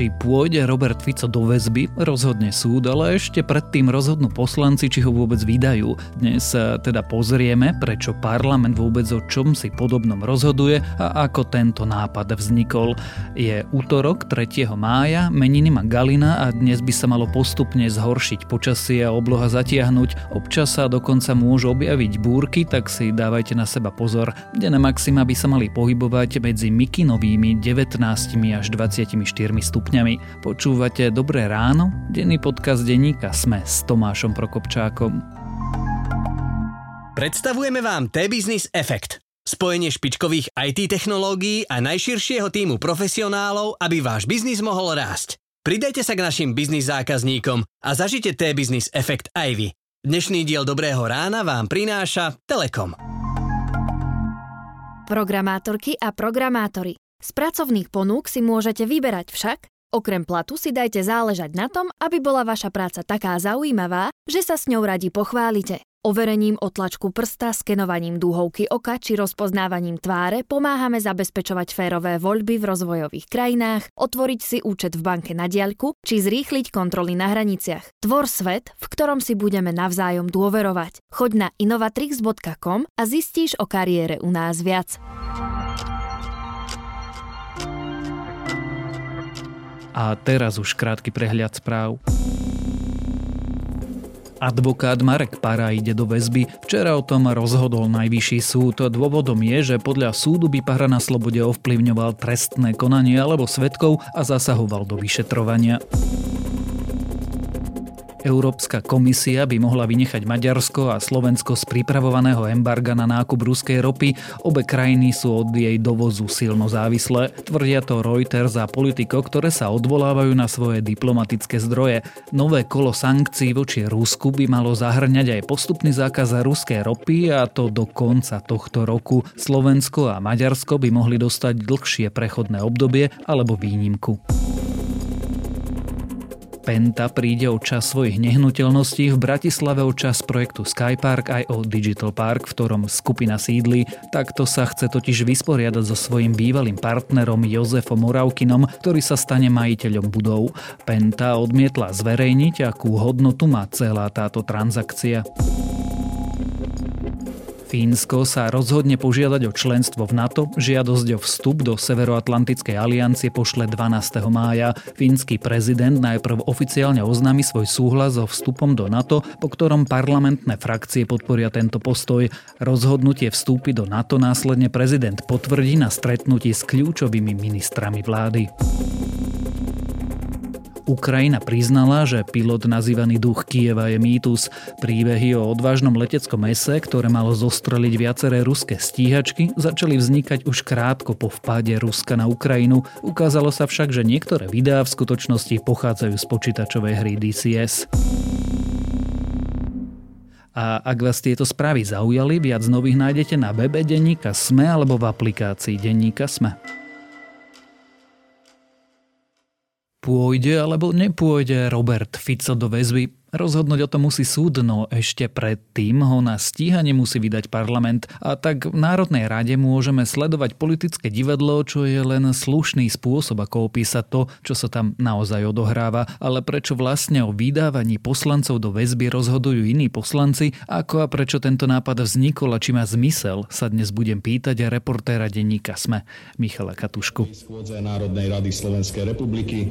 Či pôjde Robert Fico do väzby, rozhodne súd, ale ešte predtým rozhodnú poslanci, či ho vôbec vydajú. Dnes sa teda pozrieme, prečo parlament vôbec o čom si podobnom rozhoduje a ako tento nápad vznikol. Je útorok 3. mája, meniny má Galina a dnes by sa malo postupne zhoršiť počasie a obloha zatiahnuť. Občas sa dokonca môžu objaviť búrky, tak si dávajte na seba pozor. Denné maxima by sa mali pohybovať medzi Mikinovými 19 až 24 stupňami stupňami. Počúvate Dobré ráno? Denný podcast denníka Sme s Tomášom Prokopčákom. Predstavujeme vám T-Business Effect. Spojenie špičkových IT technológií a najširšieho týmu profesionálov, aby váš biznis mohol rásť. Pridajte sa k našim biznis zákazníkom a zažite T-Business Effect aj vy. Dnešný diel Dobrého rána vám prináša Telekom. Programátorky a programátori. Z pracovných ponúk si môžete vyberať však, okrem platu si dajte záležať na tom, aby bola vaša práca taká zaujímavá, že sa s ňou radi pochválite. Overením otlačku prsta, skenovaním dúhovky oka či rozpoznávaním tváre pomáhame zabezpečovať férové voľby v rozvojových krajinách, otvoriť si účet v banke na diaľku či zrýchliť kontroly na hraniciach. Tvor svet, v ktorom si budeme navzájom dôverovať. Choď na innovatrix.com a zistíš o kariére u nás viac. A teraz už krátky prehľad správ. Advokát Marek Para ide do väzby. Včera o tom rozhodol najvyšší súd. Dôvodom je, že podľa súdu by Para na slobode ovplyvňoval trestné konanie alebo svetkov a zasahoval do vyšetrovania. Európska komisia by mohla vynechať Maďarsko a Slovensko z pripravovaného embarga na nákup ruskej ropy. Obe krajiny sú od jej dovozu silno závislé. Tvrdia to Reuters a politiko, ktoré sa odvolávajú na svoje diplomatické zdroje. Nové kolo sankcií voči Rusku by malo zahrňať aj postupný zákaz ruskej ropy a to do konca tohto roku. Slovensko a Maďarsko by mohli dostať dlhšie prechodné obdobie alebo výnimku. Penta príde o čas svojich nehnuteľností, v Bratislave o čas projektu Skypark aj o Digital Park, v ktorom skupina sídli. Takto sa chce totiž vysporiadať so svojím bývalým partnerom Jozefom Moravkinom, ktorý sa stane majiteľom budov. Penta odmietla zverejniť, akú hodnotu má celá táto transakcia. Fínsko sa rozhodne požiadať o členstvo v NATO, žiadosť o vstup do Severoatlantickej aliancie pošle 12. mája. Fínsky prezident najprv oficiálne oznámi svoj súhlas so vstupom do NATO, po ktorom parlamentné frakcie podporia tento postoj. Rozhodnutie vstúpiť do NATO následne prezident potvrdí na stretnutí s kľúčovými ministrami vlády. Ukrajina priznala, že pilot nazývaný duch Kieva je mýtus. Príbehy o odvážnom leteckom ese, ktoré malo zostreliť viaceré ruské stíhačky, začali vznikať už krátko po vpáde Ruska na Ukrajinu. Ukázalo sa však, že niektoré videá v skutočnosti pochádzajú z počítačovej hry DCS. A ak vás tieto správy zaujali, viac nových nájdete na webe Denníka Sme alebo v aplikácii Denníka Sme. Pôjde alebo nepôjde Robert Fico do väzby? Rozhodnúť o tom musí súdno, ešte predtým. Ho na stíhanie musí vydať parlament. A tak v Národnej rade môžeme sledovať politické divadlo, čo je len slušný spôsob, ako opísať to, čo sa tam naozaj odohráva, ale prečo vlastne o vydávaní poslancov do väzby rozhodujú iní poslanci, ako a prečo tento nápad vznikol a či má zmysel, sa dnes budem pýtať reportéra denníka SME Michala Katušku. Národnej rady Slovenskej republiky.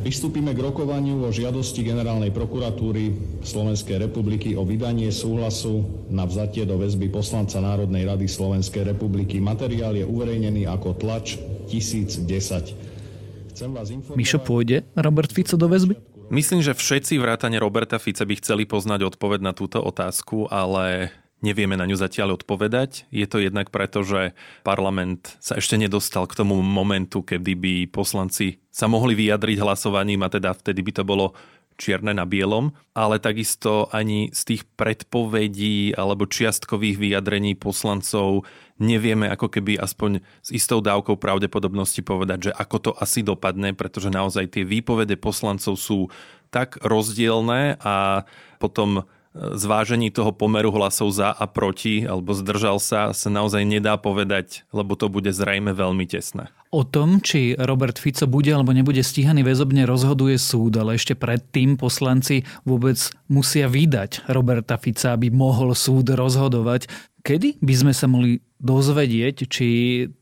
Pristúpime k rokovaniu o žiadosti Generálnej prokuratúry Slovenskej republiky o vydanie súhlasu na vzatie do väzby poslanca Národnej rady Slovenskej republiky. Materiál je uverejnený ako tlač 1010. Chcem vás informovať... Mišo, pôjde Robert Fico do väzby? Myslím, že všetci vrátane Roberta Fica by chceli poznať odpoveď na túto otázku, ale Nevieme na ňu zatiaľ odpovedať. Je to jednak preto, že parlament sa ešte nedostal k tomu momentu, kedy by poslanci sa mohli vyjadriť hlasovaním a teda vtedy by to bolo čierne na bielom, ale takisto ani z tých predpovedí alebo čiastkových vyjadrení poslancov nevieme ako keby aspoň s istou dávkou pravdepodobnosti povedať, že ako to asi dopadne, pretože naozaj tie výpovede poslancov sú tak rozdielne a potom zvážení toho pomeru hlasov za a proti, alebo zdržal sa, sa naozaj nedá povedať, lebo to bude zrejme veľmi tesné. O tom, či Robert Fico bude alebo nebude stíhaný väzobne rozhoduje súd, ale ešte predtým poslanci vôbec musia vydať Roberta Fica, aby mohol súd rozhodovať. Kedy by sme sa mohli dozvedieť, či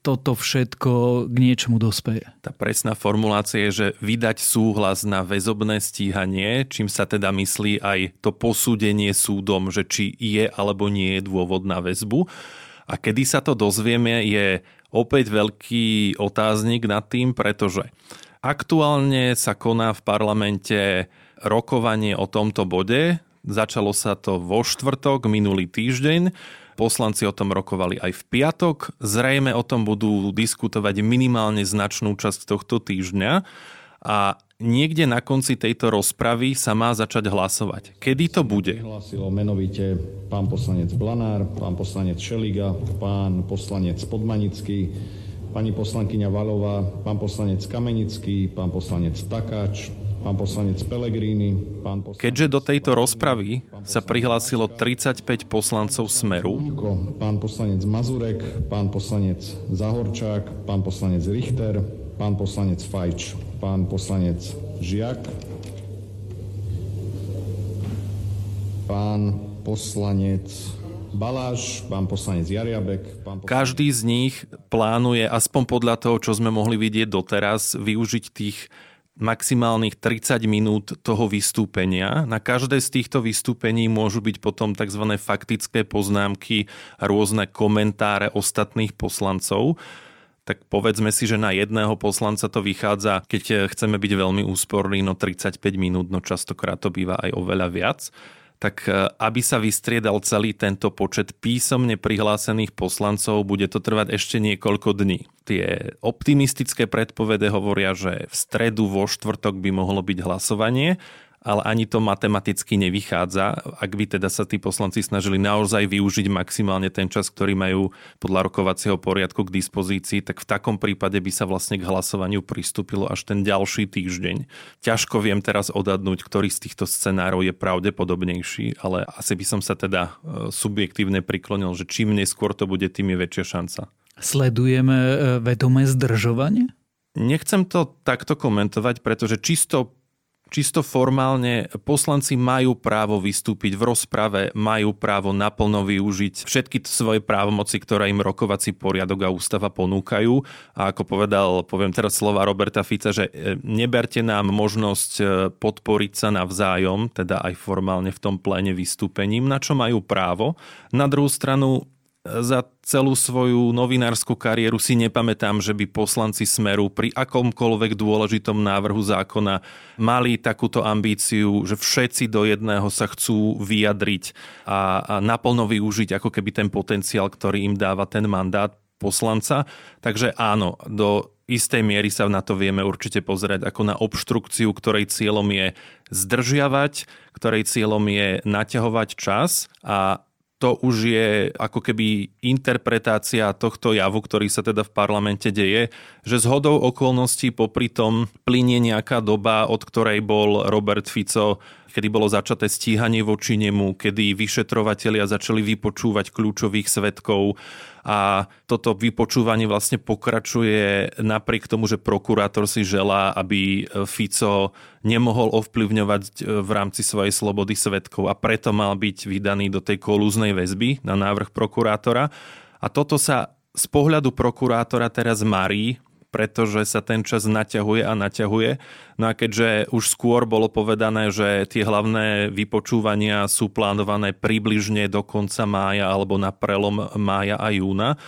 toto všetko k niečomu dospeje? Tá presná formulácia je, že vydať súhlas na väzobné stíhanie, čím sa teda myslí aj to posúdenie súdom, že či je alebo nie je dôvod na väzbu. A kedy sa to dozvieme, je opäť veľký otáznik nad tým, pretože aktuálne sa koná v parlamente rokovanie o tomto bode. Začalo sa to vo štvrtok minulý týždeň. Poslanci o tom rokovali aj v piatok. Zrejme o tom budú diskutovať minimálne značnú časť tohto týždňa. A niekde na konci tejto rozpravy sa má začať hlasovať. Kedy to bude? Hlasilo menovite pán poslanec Blanár, pán poslanec Šeliga, pán poslanec Podmanický, pani poslankyňa Valová, pán poslanec Kamenický, pán poslanec Takáč, pán poslanec Pelegrini, pán poslanec... Keďže do tejto rozpravy sa prihlásilo 35 poslancov Smeru, pán poslanec Mazurek, pán poslanec Zahorčák, pán poslanec Richter, pán poslanec Fajč pán poslanec Žiak, pán poslanec Baláš, pán poslanec Jariabek. Pán poslanec... Každý z nich plánuje, aspoň podľa toho, čo sme mohli vidieť doteraz, využiť tých maximálnych 30 minút toho vystúpenia. Na každé z týchto vystúpení môžu byť potom tzv. faktické poznámky rôzne komentáre ostatných poslancov tak povedzme si, že na jedného poslanca to vychádza, keď chceme byť veľmi úsporní, no 35 minút, no častokrát to býva aj oveľa viac tak eh, aby sa vystriedal celý tento počet písomne prihlásených poslancov, bude to trvať ešte niekoľko dní. Tie optimistické predpovede hovoria, že v stredu vo štvrtok by mohlo byť hlasovanie ale ani to matematicky nevychádza. Ak by teda sa tí poslanci snažili naozaj využiť maximálne ten čas, ktorý majú podľa rokovacieho poriadku k dispozícii, tak v takom prípade by sa vlastne k hlasovaniu pristúpilo až ten ďalší týždeň. Ťažko viem teraz odhadnúť, ktorý z týchto scenárov je pravdepodobnejší, ale asi by som sa teda e, subjektívne priklonil, že čím neskôr to bude, tým je väčšia šanca. Sledujeme e, vedomé zdržovanie? Nechcem to takto komentovať, pretože čisto Čisto formálne poslanci majú právo vystúpiť v rozprave, majú právo naplno využiť všetky svoje právomoci, ktoré im rokovací poriadok a ústava ponúkajú. A ako povedal, poviem teraz slova Roberta Fica, že e, neberte nám možnosť e, podporiť sa navzájom, teda aj formálne v tom pléne vystúpením, na čo majú právo. Na druhú stranu za celú svoju novinárskú kariéru si nepamätám, že by poslanci Smeru pri akomkoľvek dôležitom návrhu zákona mali takúto ambíciu, že všetci do jedného sa chcú vyjadriť a, a naplno využiť ako keby ten potenciál, ktorý im dáva ten mandát poslanca. Takže áno, do istej miery sa na to vieme určite pozerať ako na obštrukciu, ktorej cieľom je zdržiavať, ktorej cieľom je naťahovať čas a to už je ako keby interpretácia tohto javu, ktorý sa teda v parlamente deje, že z hodou okolností popri tom plinie nejaká doba, od ktorej bol Robert Fico kedy bolo začaté stíhanie voči nemu, kedy vyšetrovatelia začali vypočúvať kľúčových svetkov. A toto vypočúvanie vlastne pokračuje napriek tomu, že prokurátor si želá, aby Fico nemohol ovplyvňovať e, v rámci svojej slobody svetkov. A preto mal byť vydaný do tej kolúznej väzby na návrh prokurátora. A toto sa z pohľadu prokurátora teraz marí, pretože sa ten čas naťahuje a naťahuje. No a keďže už skôr bolo povedané, že tie hlavné vypočúvania sú plánované približne do konca mája alebo na prelom mája a júna,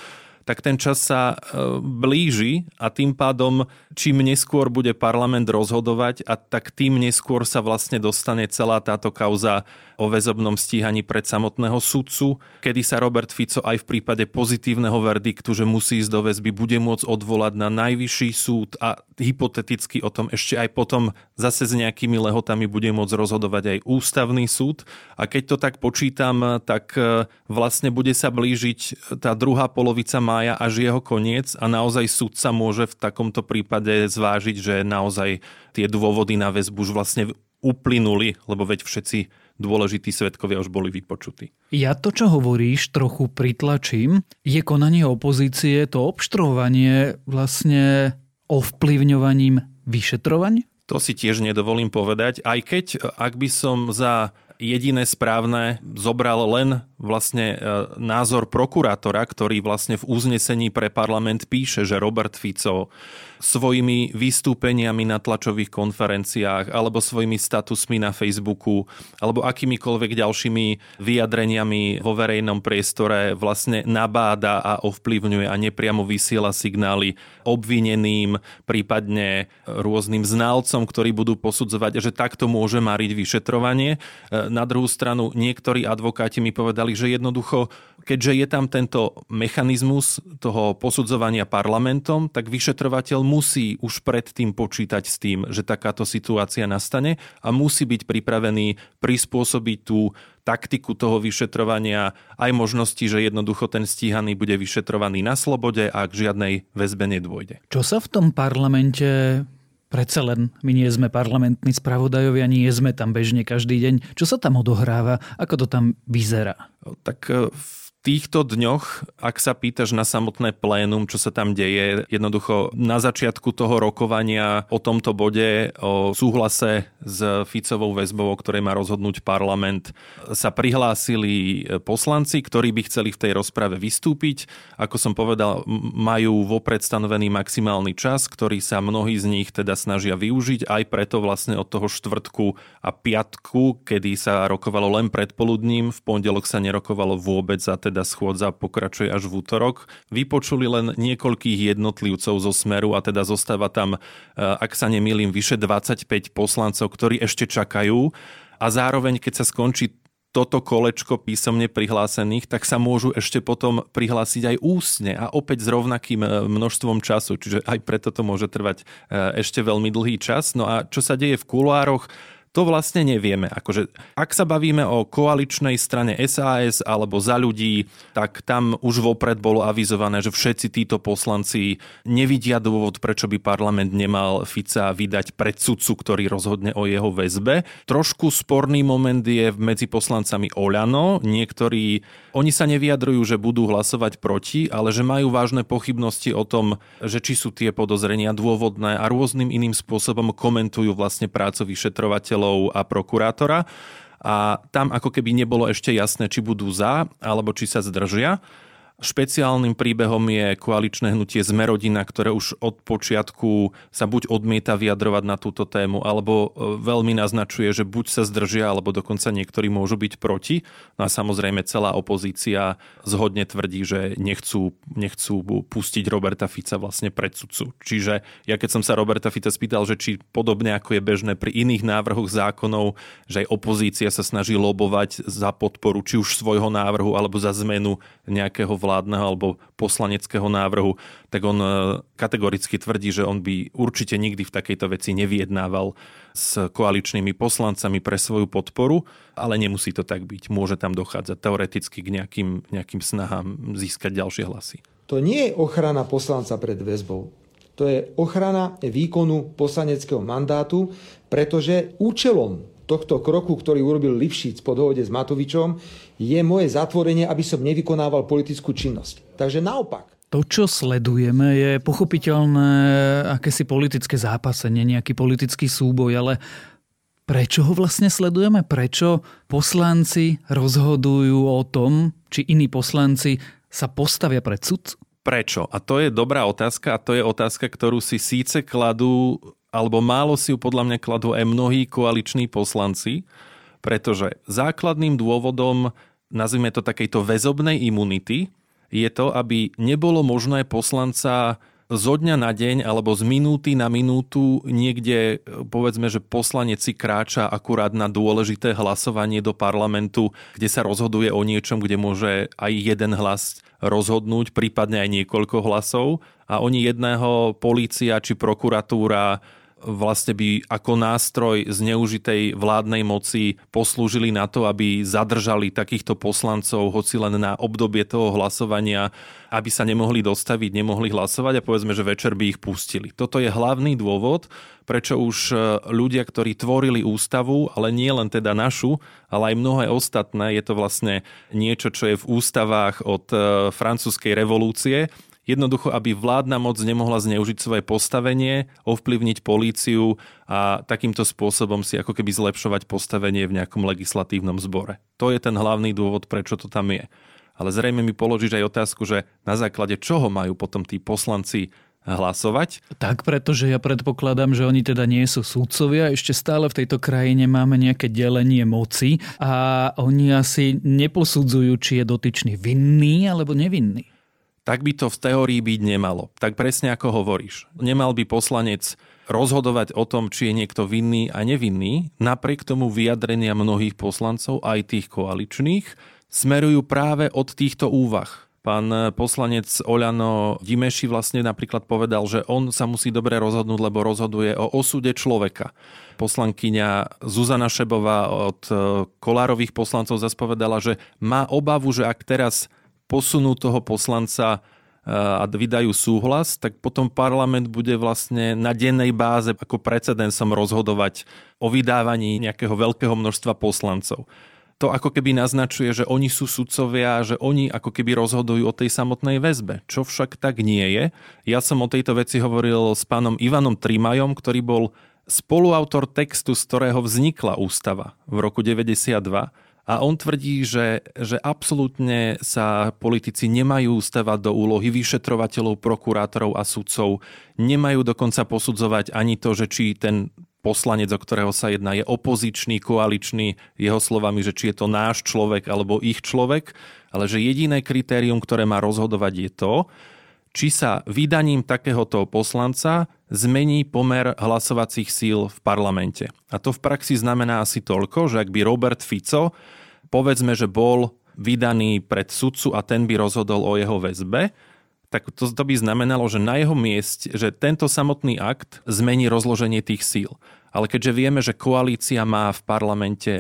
tak ten čas sa e, blíži a tým pádom čím neskôr bude parlament rozhodovať a tak tým neskôr sa vlastne dostane celá táto kauza o väzobnom stíhaní pred samotného sudcu, kedy sa Robert Fico aj v prípade pozitívneho verdiktu, že musí ísť do väzby, bude môcť odvolať na najvyšší súd a hypoteticky o tom ešte aj potom zase s nejakými lehotami bude môcť rozhodovať aj ústavný súd. A keď to tak počítam, tak e, vlastne bude sa blížiť tá druhá polovica má mája až jeho koniec a naozaj sudca môže v takomto prípade zvážiť, že naozaj tie dôvody na väzbu už vlastne uplynuli, lebo veď všetci dôležití svetkovia už boli vypočutí. Ja to, čo hovoríš, trochu pritlačím. Je konanie opozície to obštrovanie vlastne ovplyvňovaním vyšetrovania? To si tiež nedovolím povedať, aj keď ak by som za jediné správne zobral len vlastne e, názor prokurátora, ktorý vlastne v uznesení pre parlament píše, že Robert Fico svojimi vystúpeniami na tlačových konferenciách alebo svojimi statusmi na Facebooku alebo akýmikoľvek ďalšími vyjadreniami vo verejnom priestore vlastne nabáda a ovplyvňuje a nepriamo vysiela signály obvineným, prípadne rôznym znalcom, ktorí budú posudzovať, že takto môže mariť vyšetrovanie. Na druhú stranu niektorí advokáti mi povedali, že jednoducho keďže je tam tento mechanizmus toho posudzovania parlamentom, tak vyšetrovateľ musí už predtým počítať s tým, že takáto situácia nastane a musí byť pripravený prispôsobiť tú taktiku toho vyšetrovania aj možnosti, že jednoducho ten stíhaný bude vyšetrovaný na slobode a k žiadnej väzbe nedôjde. Čo sa v tom parlamente Predsa len my nie sme parlamentní spravodajovia, nie sme tam bežne každý deň. Čo sa tam odohráva? Ako to tam vyzerá? Tak v týchto dňoch, ak sa pýtaš na samotné plénum, čo sa tam deje, jednoducho na začiatku toho rokovania o tomto bode, o súhlase s Ficovou väzbou, o ktorej má rozhodnúť parlament, sa prihlásili poslanci, ktorí by chceli v tej rozprave vystúpiť. Ako som povedal, majú vopred stanovený maximálny čas, ktorý sa mnohí z nich teda snažia využiť, aj preto vlastne od toho štvrtku a piatku, kedy sa rokovalo len predpoludním, v pondelok sa nerokovalo vôbec a teda schôdza pokračuje až v útorok. Vypočuli len niekoľkých jednotlivcov zo Smeru a teda zostáva tam, e, ak sa nemýlim, vyše 25 poslancov, ktorí ešte čakajú a zároveň, keď sa skončí toto kolečko písomne prihlásených, tak sa môžu ešte potom prihlásiť aj ústne a opäť s rovnakým e, množstvom času, čiže aj preto to môže trvať e, ešte veľmi dlhý čas. No a čo sa deje v kuloároch, to vlastne nevieme. Akože, ak sa bavíme o koaličnej strane SAS alebo za ľudí, tak tam už vopred bolo avizované, že všetci títo poslanci nevidia dôvod, prečo by parlament nemal Fica vydať pred sudcu, ktorý rozhodne o jeho väzbe. Trošku sporný moment je medzi poslancami Oľano. Niektorí, oni sa nevyjadrujú, že budú hlasovať proti, ale že majú vážne pochybnosti o tom, že či sú tie podozrenia dôvodné a rôznym iným spôsobom komentujú vlastne prácu vyšetrovateľov a prokurátora a tam ako keby nebolo ešte jasné, či budú za, alebo či sa zdržia. Špeciálnym príbehom je koaličné hnutie Zmerodina, ktoré už od počiatku sa buď odmieta vyjadrovať na túto tému, alebo e, veľmi naznačuje, že buď sa zdržia, alebo dokonca niektorí môžu byť proti. No a samozrejme celá opozícia zhodne tvrdí, že nechcú, nechcú pustiť Roberta Fica vlastne pred sudcu. Čiže ja keď som sa Roberta Fica spýtal, že či podobne ako je bežné pri iných návrhoch zákonov, že aj opozícia sa snaží lobovať za podporu či už svojho návrhu alebo za zmenu nejakého vládu, vládneho alebo poslaneckého návrhu, tak on e, kategoricky tvrdí, že on by určite nikdy v takejto veci nevyjednával s koaličnými poslancami pre svoju podporu, ale nemusí to tak byť. Môže tam dochádzať teoreticky k nejakým, nejakým snahám získať ďalšie hlasy. To nie je ochrana poslanca pred väzbou. To je ochrana výkonu poslaneckého mandátu, pretože účelom tohto kroku, ktorý urobil Lipšic po dohode s Matovičom, je moje zatvorenie, aby som nevykonával politickú činnosť. Takže naopak. To, čo sledujeme, je pochopiteľné akési politické zápasenie, nejaký politický súboj, ale prečo ho vlastne sledujeme? Prečo poslanci rozhodujú o tom, či iní poslanci sa postavia pred sudcu? Prečo? A to je dobrá otázka a to je otázka, ktorú si síce kladú alebo málo si ju podľa mňa kladú aj mnohí koaliční poslanci, pretože základným dôvodom, nazvime to takejto väzobnej imunity, je to, aby nebolo možné poslanca zo dňa na deň alebo z minúty na minútu niekde, povedzme, že poslanec si kráča akurát na dôležité hlasovanie do parlamentu, kde sa rozhoduje o niečom, kde môže aj jeden hlas rozhodnúť, prípadne aj niekoľko hlasov. A oni jedného polícia či prokuratúra vlastne by ako nástroj zneužitej vládnej moci poslúžili na to, aby zadržali takýchto poslancov, hoci len na obdobie toho hlasovania, aby sa nemohli dostaviť, nemohli hlasovať a povedzme, že večer by ich pustili. Toto je hlavný dôvod, prečo už e, ľudia, ktorí tvorili ústavu, ale nie len teda našu, ale aj mnohé ostatné, je to vlastne niečo, čo je v ústavách od e, francúzskej revolúcie, Jednoducho, aby vládna moc nemohla zneužiť svoje postavenie, ovplyvniť políciu a takýmto spôsobom si ako keby zlepšovať postavenie v nejakom legislatívnom zbore. To je ten hlavný dôvod, prečo to tam je. Ale zrejme mi položíš aj otázku, že na základe čoho majú potom tí poslanci hlasovať? Tak, pretože ja predpokladám, že oni teda nie sú súdcovia. Ešte stále v tejto krajine máme nejaké delenie moci a oni asi neposudzujú, či je dotyčný vinný alebo nevinný tak by to v teórii byť nemalo. Tak presne ako hovoríš. Nemal by poslanec rozhodovať o tom, či je niekto vinný a nevinný, napriek tomu vyjadrenia mnohých poslancov, aj tých koaličných, smerujú práve od týchto úvah. Pán poslanec Oľano Dimeši vlastne napríklad povedal, že on sa musí dobre rozhodnúť, lebo rozhoduje o osude človeka. Poslankyňa Zuzana Šebová od Kolárových poslancov zase povedala, že má obavu, že ak teraz posunú toho poslanca eh, a vydajú súhlas, tak potom parlament bude vlastne na dennej báze ako precedensom rozhodovať o vydávaní nejakého veľkého množstva poslancov. To ako keby naznačuje, že oni sú sudcovia, že oni ako keby rozhodujú o tej samotnej väzbe, čo však tak nie je. Ja som o tejto veci hovoril s pánom Ivanom Trimajom, ktorý bol spoluautor textu, z ktorého vznikla ústava v roku 92 a on tvrdí, že, že absolútne sa politici nemajú stavať do úlohy vyšetrovateľov, prokurátorov a sudcov. Nemajú dokonca posudzovať ani to, že či ten poslanec, o ktorého sa jedná, je opozičný, koaličný, jeho slovami, že či je to náš človek alebo ich človek, ale že jediné kritérium, ktoré má rozhodovať je to, či sa vydaním takéhoto poslanca zmení pomer hlasovacích síl v parlamente. A to v praxi znamená asi toľko, že ak by Robert Fico povedzme, že bol vydaný pred sudcu a ten by rozhodol o jeho väzbe, tak to, to by znamenalo, že na jeho mieste, že tento samotný akt zmení rozloženie tých síl. Ale keďže vieme, že koalícia má v parlamente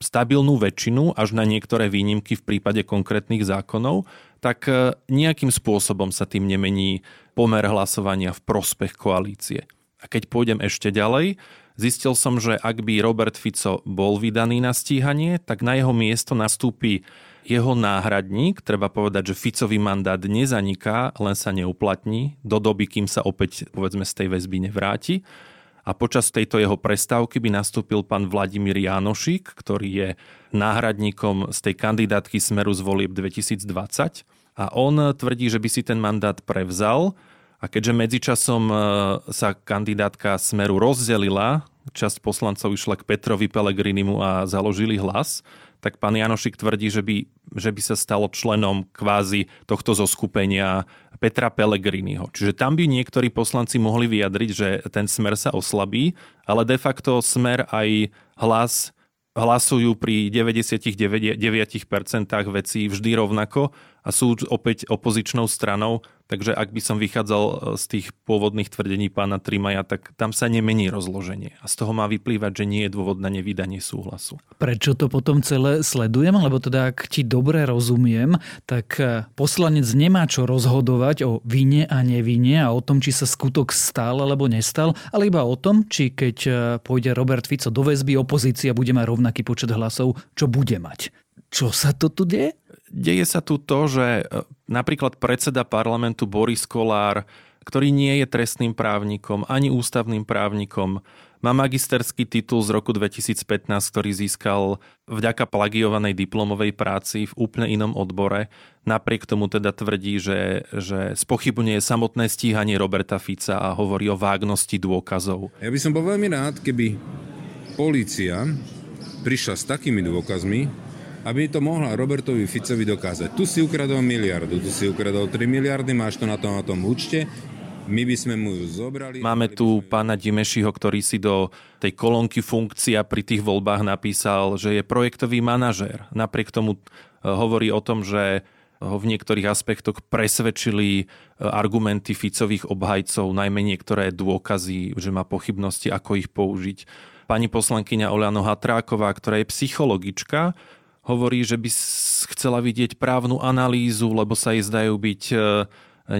stabilnú väčšinu, až na niektoré výnimky v prípade konkrétnych zákonov, tak e, nejakým spôsobom sa tým nemení pomer hlasovania v prospech koalície. A keď pôjdem ešte ďalej, Zistil som, že ak by Robert Fico bol vydaný na stíhanie, tak na jeho miesto nastúpi jeho náhradník. Treba povedať, že Ficový mandát nezaniká, len sa neuplatní do doby, kým sa opäť povedzme z tej väzby nevráti. A počas tejto jeho prestávky by nastúpil pán Vladimír Jánošik, ktorý je náhradníkom z tej kandidátky Smeru z volieb 2020. A on tvrdí, že by si ten mandát prevzal, a keďže medzičasom e, sa kandidátka Smeru rozdelila, časť poslancov išla k Petrovi Pelegrinimu a založili hlas, tak pán Janošik tvrdí, že by, že by sa stalo členom kvázi tohto zoskupenia Petra Pelegriniho. Čiže tam by niektorí poslanci mohli vyjadriť, že ten smer sa oslabí, ale de facto smer aj hlas hlasujú pri 99% vecí vždy rovnako a sú opäť opozičnou stranou, Takže ak by som vychádzal e, z tých pôvodných tvrdení pána Trimaja, tak tam sa nemení rozloženie. A z toho má vyplývať, že nie je dôvod na nevydanie súhlasu. Prečo to potom celé sledujem? Lebo teda, ak ti dobre rozumiem, tak e, poslanec nemá čo rozhodovať o vine a nevine a o tom, či sa skutok stal alebo nestal, ale iba o tom, či keď e, pôjde Robert Fico do väzby, opozícia bude mať rovnaký počet hlasov, čo bude mať. Čo sa to tu deje? Deje sa tu to, že e, napríklad predseda parlamentu Boris Kolár, ktorý nie je trestným právnikom ani ústavným právnikom, má magisterský titul z roku 2015, ktorý získal vďaka plagiovanej diplomovej práci v úplne inom odbore. Napriek tomu teda tvrdí, že, že spochybňuje samotné stíhanie Roberta Fica a hovorí o vágnosti dôkazov. Ja by som bol veľmi rád, keby polícia prišla s takými dôkazmi, aby to mohla Robertovi Ficovi dokázať. Tu si ukradol miliardu, tu si ukradol 3 miliardy, máš to na tom na tom účte, my by sme mu zobrali. Máme tu pána Dimešiho, ktorý si do tej kolónky funkcia pri tých voľbách napísal, že je projektový manažér. Napriek tomu e, hovorí o tom, že ho v niektorých aspektoch presvedčili e, argumenty Ficových obhajcov, najmä niektoré dôkazy, že má pochybnosti, ako ich použiť. Pani poslankyňa Oliano Hatráková, ktorá je psychologička, hovorí, že by chcela vidieť právnu analýzu, lebo sa jej zdajú byť e,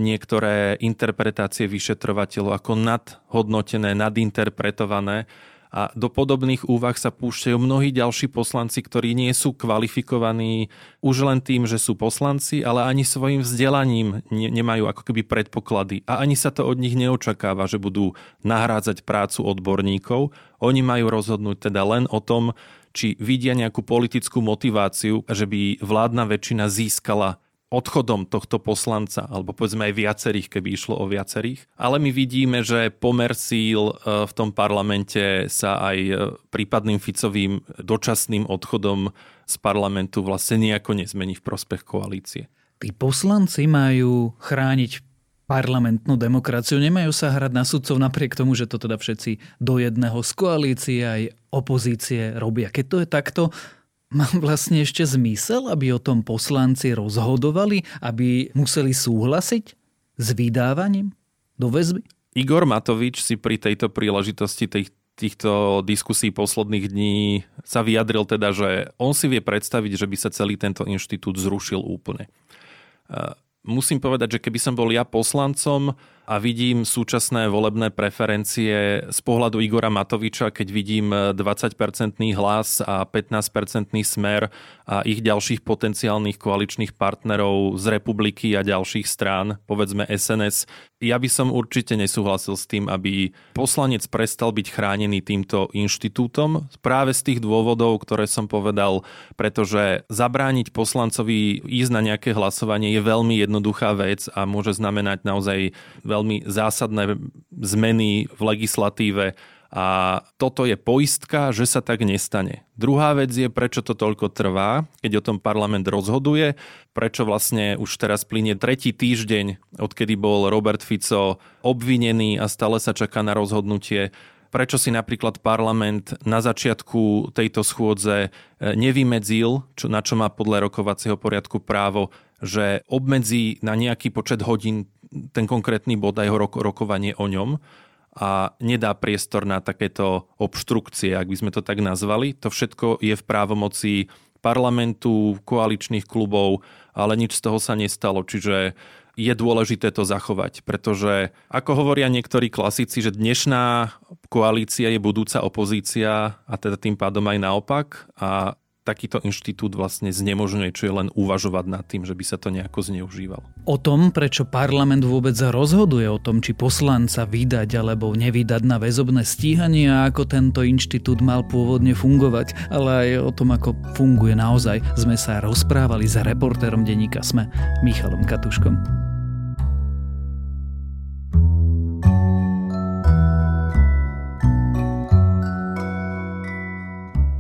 niektoré interpretácie vyšetrovateľov ako nadhodnotené, nadinterpretované a do podobných úvah sa púšťajú mnohí ďalší poslanci, ktorí nie sú kvalifikovaní už len tým, že sú poslanci, ale ani svojim vzdelaním ne- nemajú ako keby predpoklady. A ani sa to od nich neočakáva, že budú nahrádzať prácu odborníkov. Oni majú rozhodnúť teda len o tom, či vidia nejakú politickú motiváciu, že by vládna väčšina získala odchodom tohto poslanca, alebo povedzme aj viacerých, keby išlo o viacerých. Ale my vidíme, že pomer síl e, v tom parlamente sa aj e, prípadným Ficovým dočasným odchodom z parlamentu vlastne nejako nezmení v prospech koalície. Tí poslanci majú chrániť parlamentnú demokraciu, nemajú sa hrať na sudcov napriek tomu, že to teda všetci do jedného z koalície aj opozície robia. Keď to je takto, má vlastne ešte zmysel, aby o tom poslanci rozhodovali, aby museli súhlasiť s vydávaním do väzby? Igor Matovič si pri tejto príležitosti tých, týchto diskusí posledných dní sa vyjadril teda, že on si vie predstaviť, že by sa celý tento inštitút zrušil úplne. Musím povedať, že keby som bol ja poslancom, a vidím súčasné volebné preferencie z pohľadu Igora Matoviča, keď vidím 20-percentný hlas a 15-percentný smer a ich ďalších potenciálnych koaličných partnerov z republiky a ďalších strán, povedzme SNS. Ja by som určite nesúhlasil s tým, aby poslanec prestal byť chránený týmto inštitútom práve z tých dôvodov, ktoré som povedal, pretože zabrániť poslancovi ísť na nejaké hlasovanie je veľmi jednoduchá vec a môže znamenať naozaj veľmi zásadné zmeny v legislatíve a toto je poistka, že sa tak nestane. Druhá vec je, prečo to toľko trvá, keď o tom parlament rozhoduje, prečo vlastne už teraz plinie tretí týždeň, odkedy bol Robert Fico obvinený a stále sa čaká na rozhodnutie prečo si napríklad parlament na začiatku tejto schôdze e, nevymedzil, čo, na čo má podľa rokovacieho poriadku právo, že obmedzí na nejaký počet hodín ten konkrétny bod a jeho rokovanie o ňom a nedá priestor na takéto obštrukcie, ak by sme to tak nazvali. To všetko je v právomoci parlamentu, koaličných klubov, ale nič z toho sa nestalo. Čiže je dôležité to zachovať, pretože ako hovoria niektorí klasici, že dnešná koalícia je budúca opozícia a teda tým pádom aj naopak a takýto inštitút vlastne znemožňuje, čo je len uvažovať nad tým, že by sa to nejako zneužívalo. O tom, prečo parlament vôbec rozhoduje o tom, či poslanca vydať alebo nevydať na väzobné stíhanie a ako tento inštitút mal pôvodne fungovať, ale aj o tom, ako funguje naozaj, sme sa rozprávali s reportérom denníka SME Michalom Katuškom.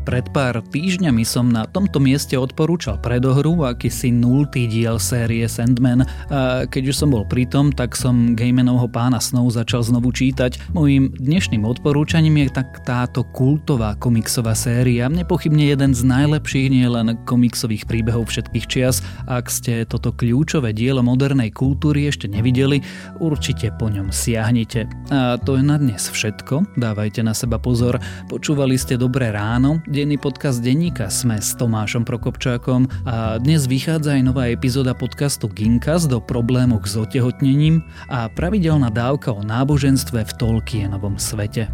Pred pár týždňami som na tomto mieste odporúčal predohru akýsi nultý diel série Sandman a keď už som bol pritom, tak som Gaimanovho pána snov začal znovu čítať. Mojím dnešným odporúčaním je tak táto kultová komiksová séria, nepochybne jeden z najlepších nielen komiksových príbehov všetkých čias. Ak ste toto kľúčové dielo modernej kultúry ešte nevideli, určite po ňom siahnite. A to je na dnes všetko, dávajte na seba pozor. Počúvali ste Dobré ráno, denný podcast denníka Sme s Tomášom Prokopčákom a dnes vychádza aj nová epizóda podcastu Ginkas do problémov s otehotnením a pravidelná dávka o náboženstve v Tolkienovom svete.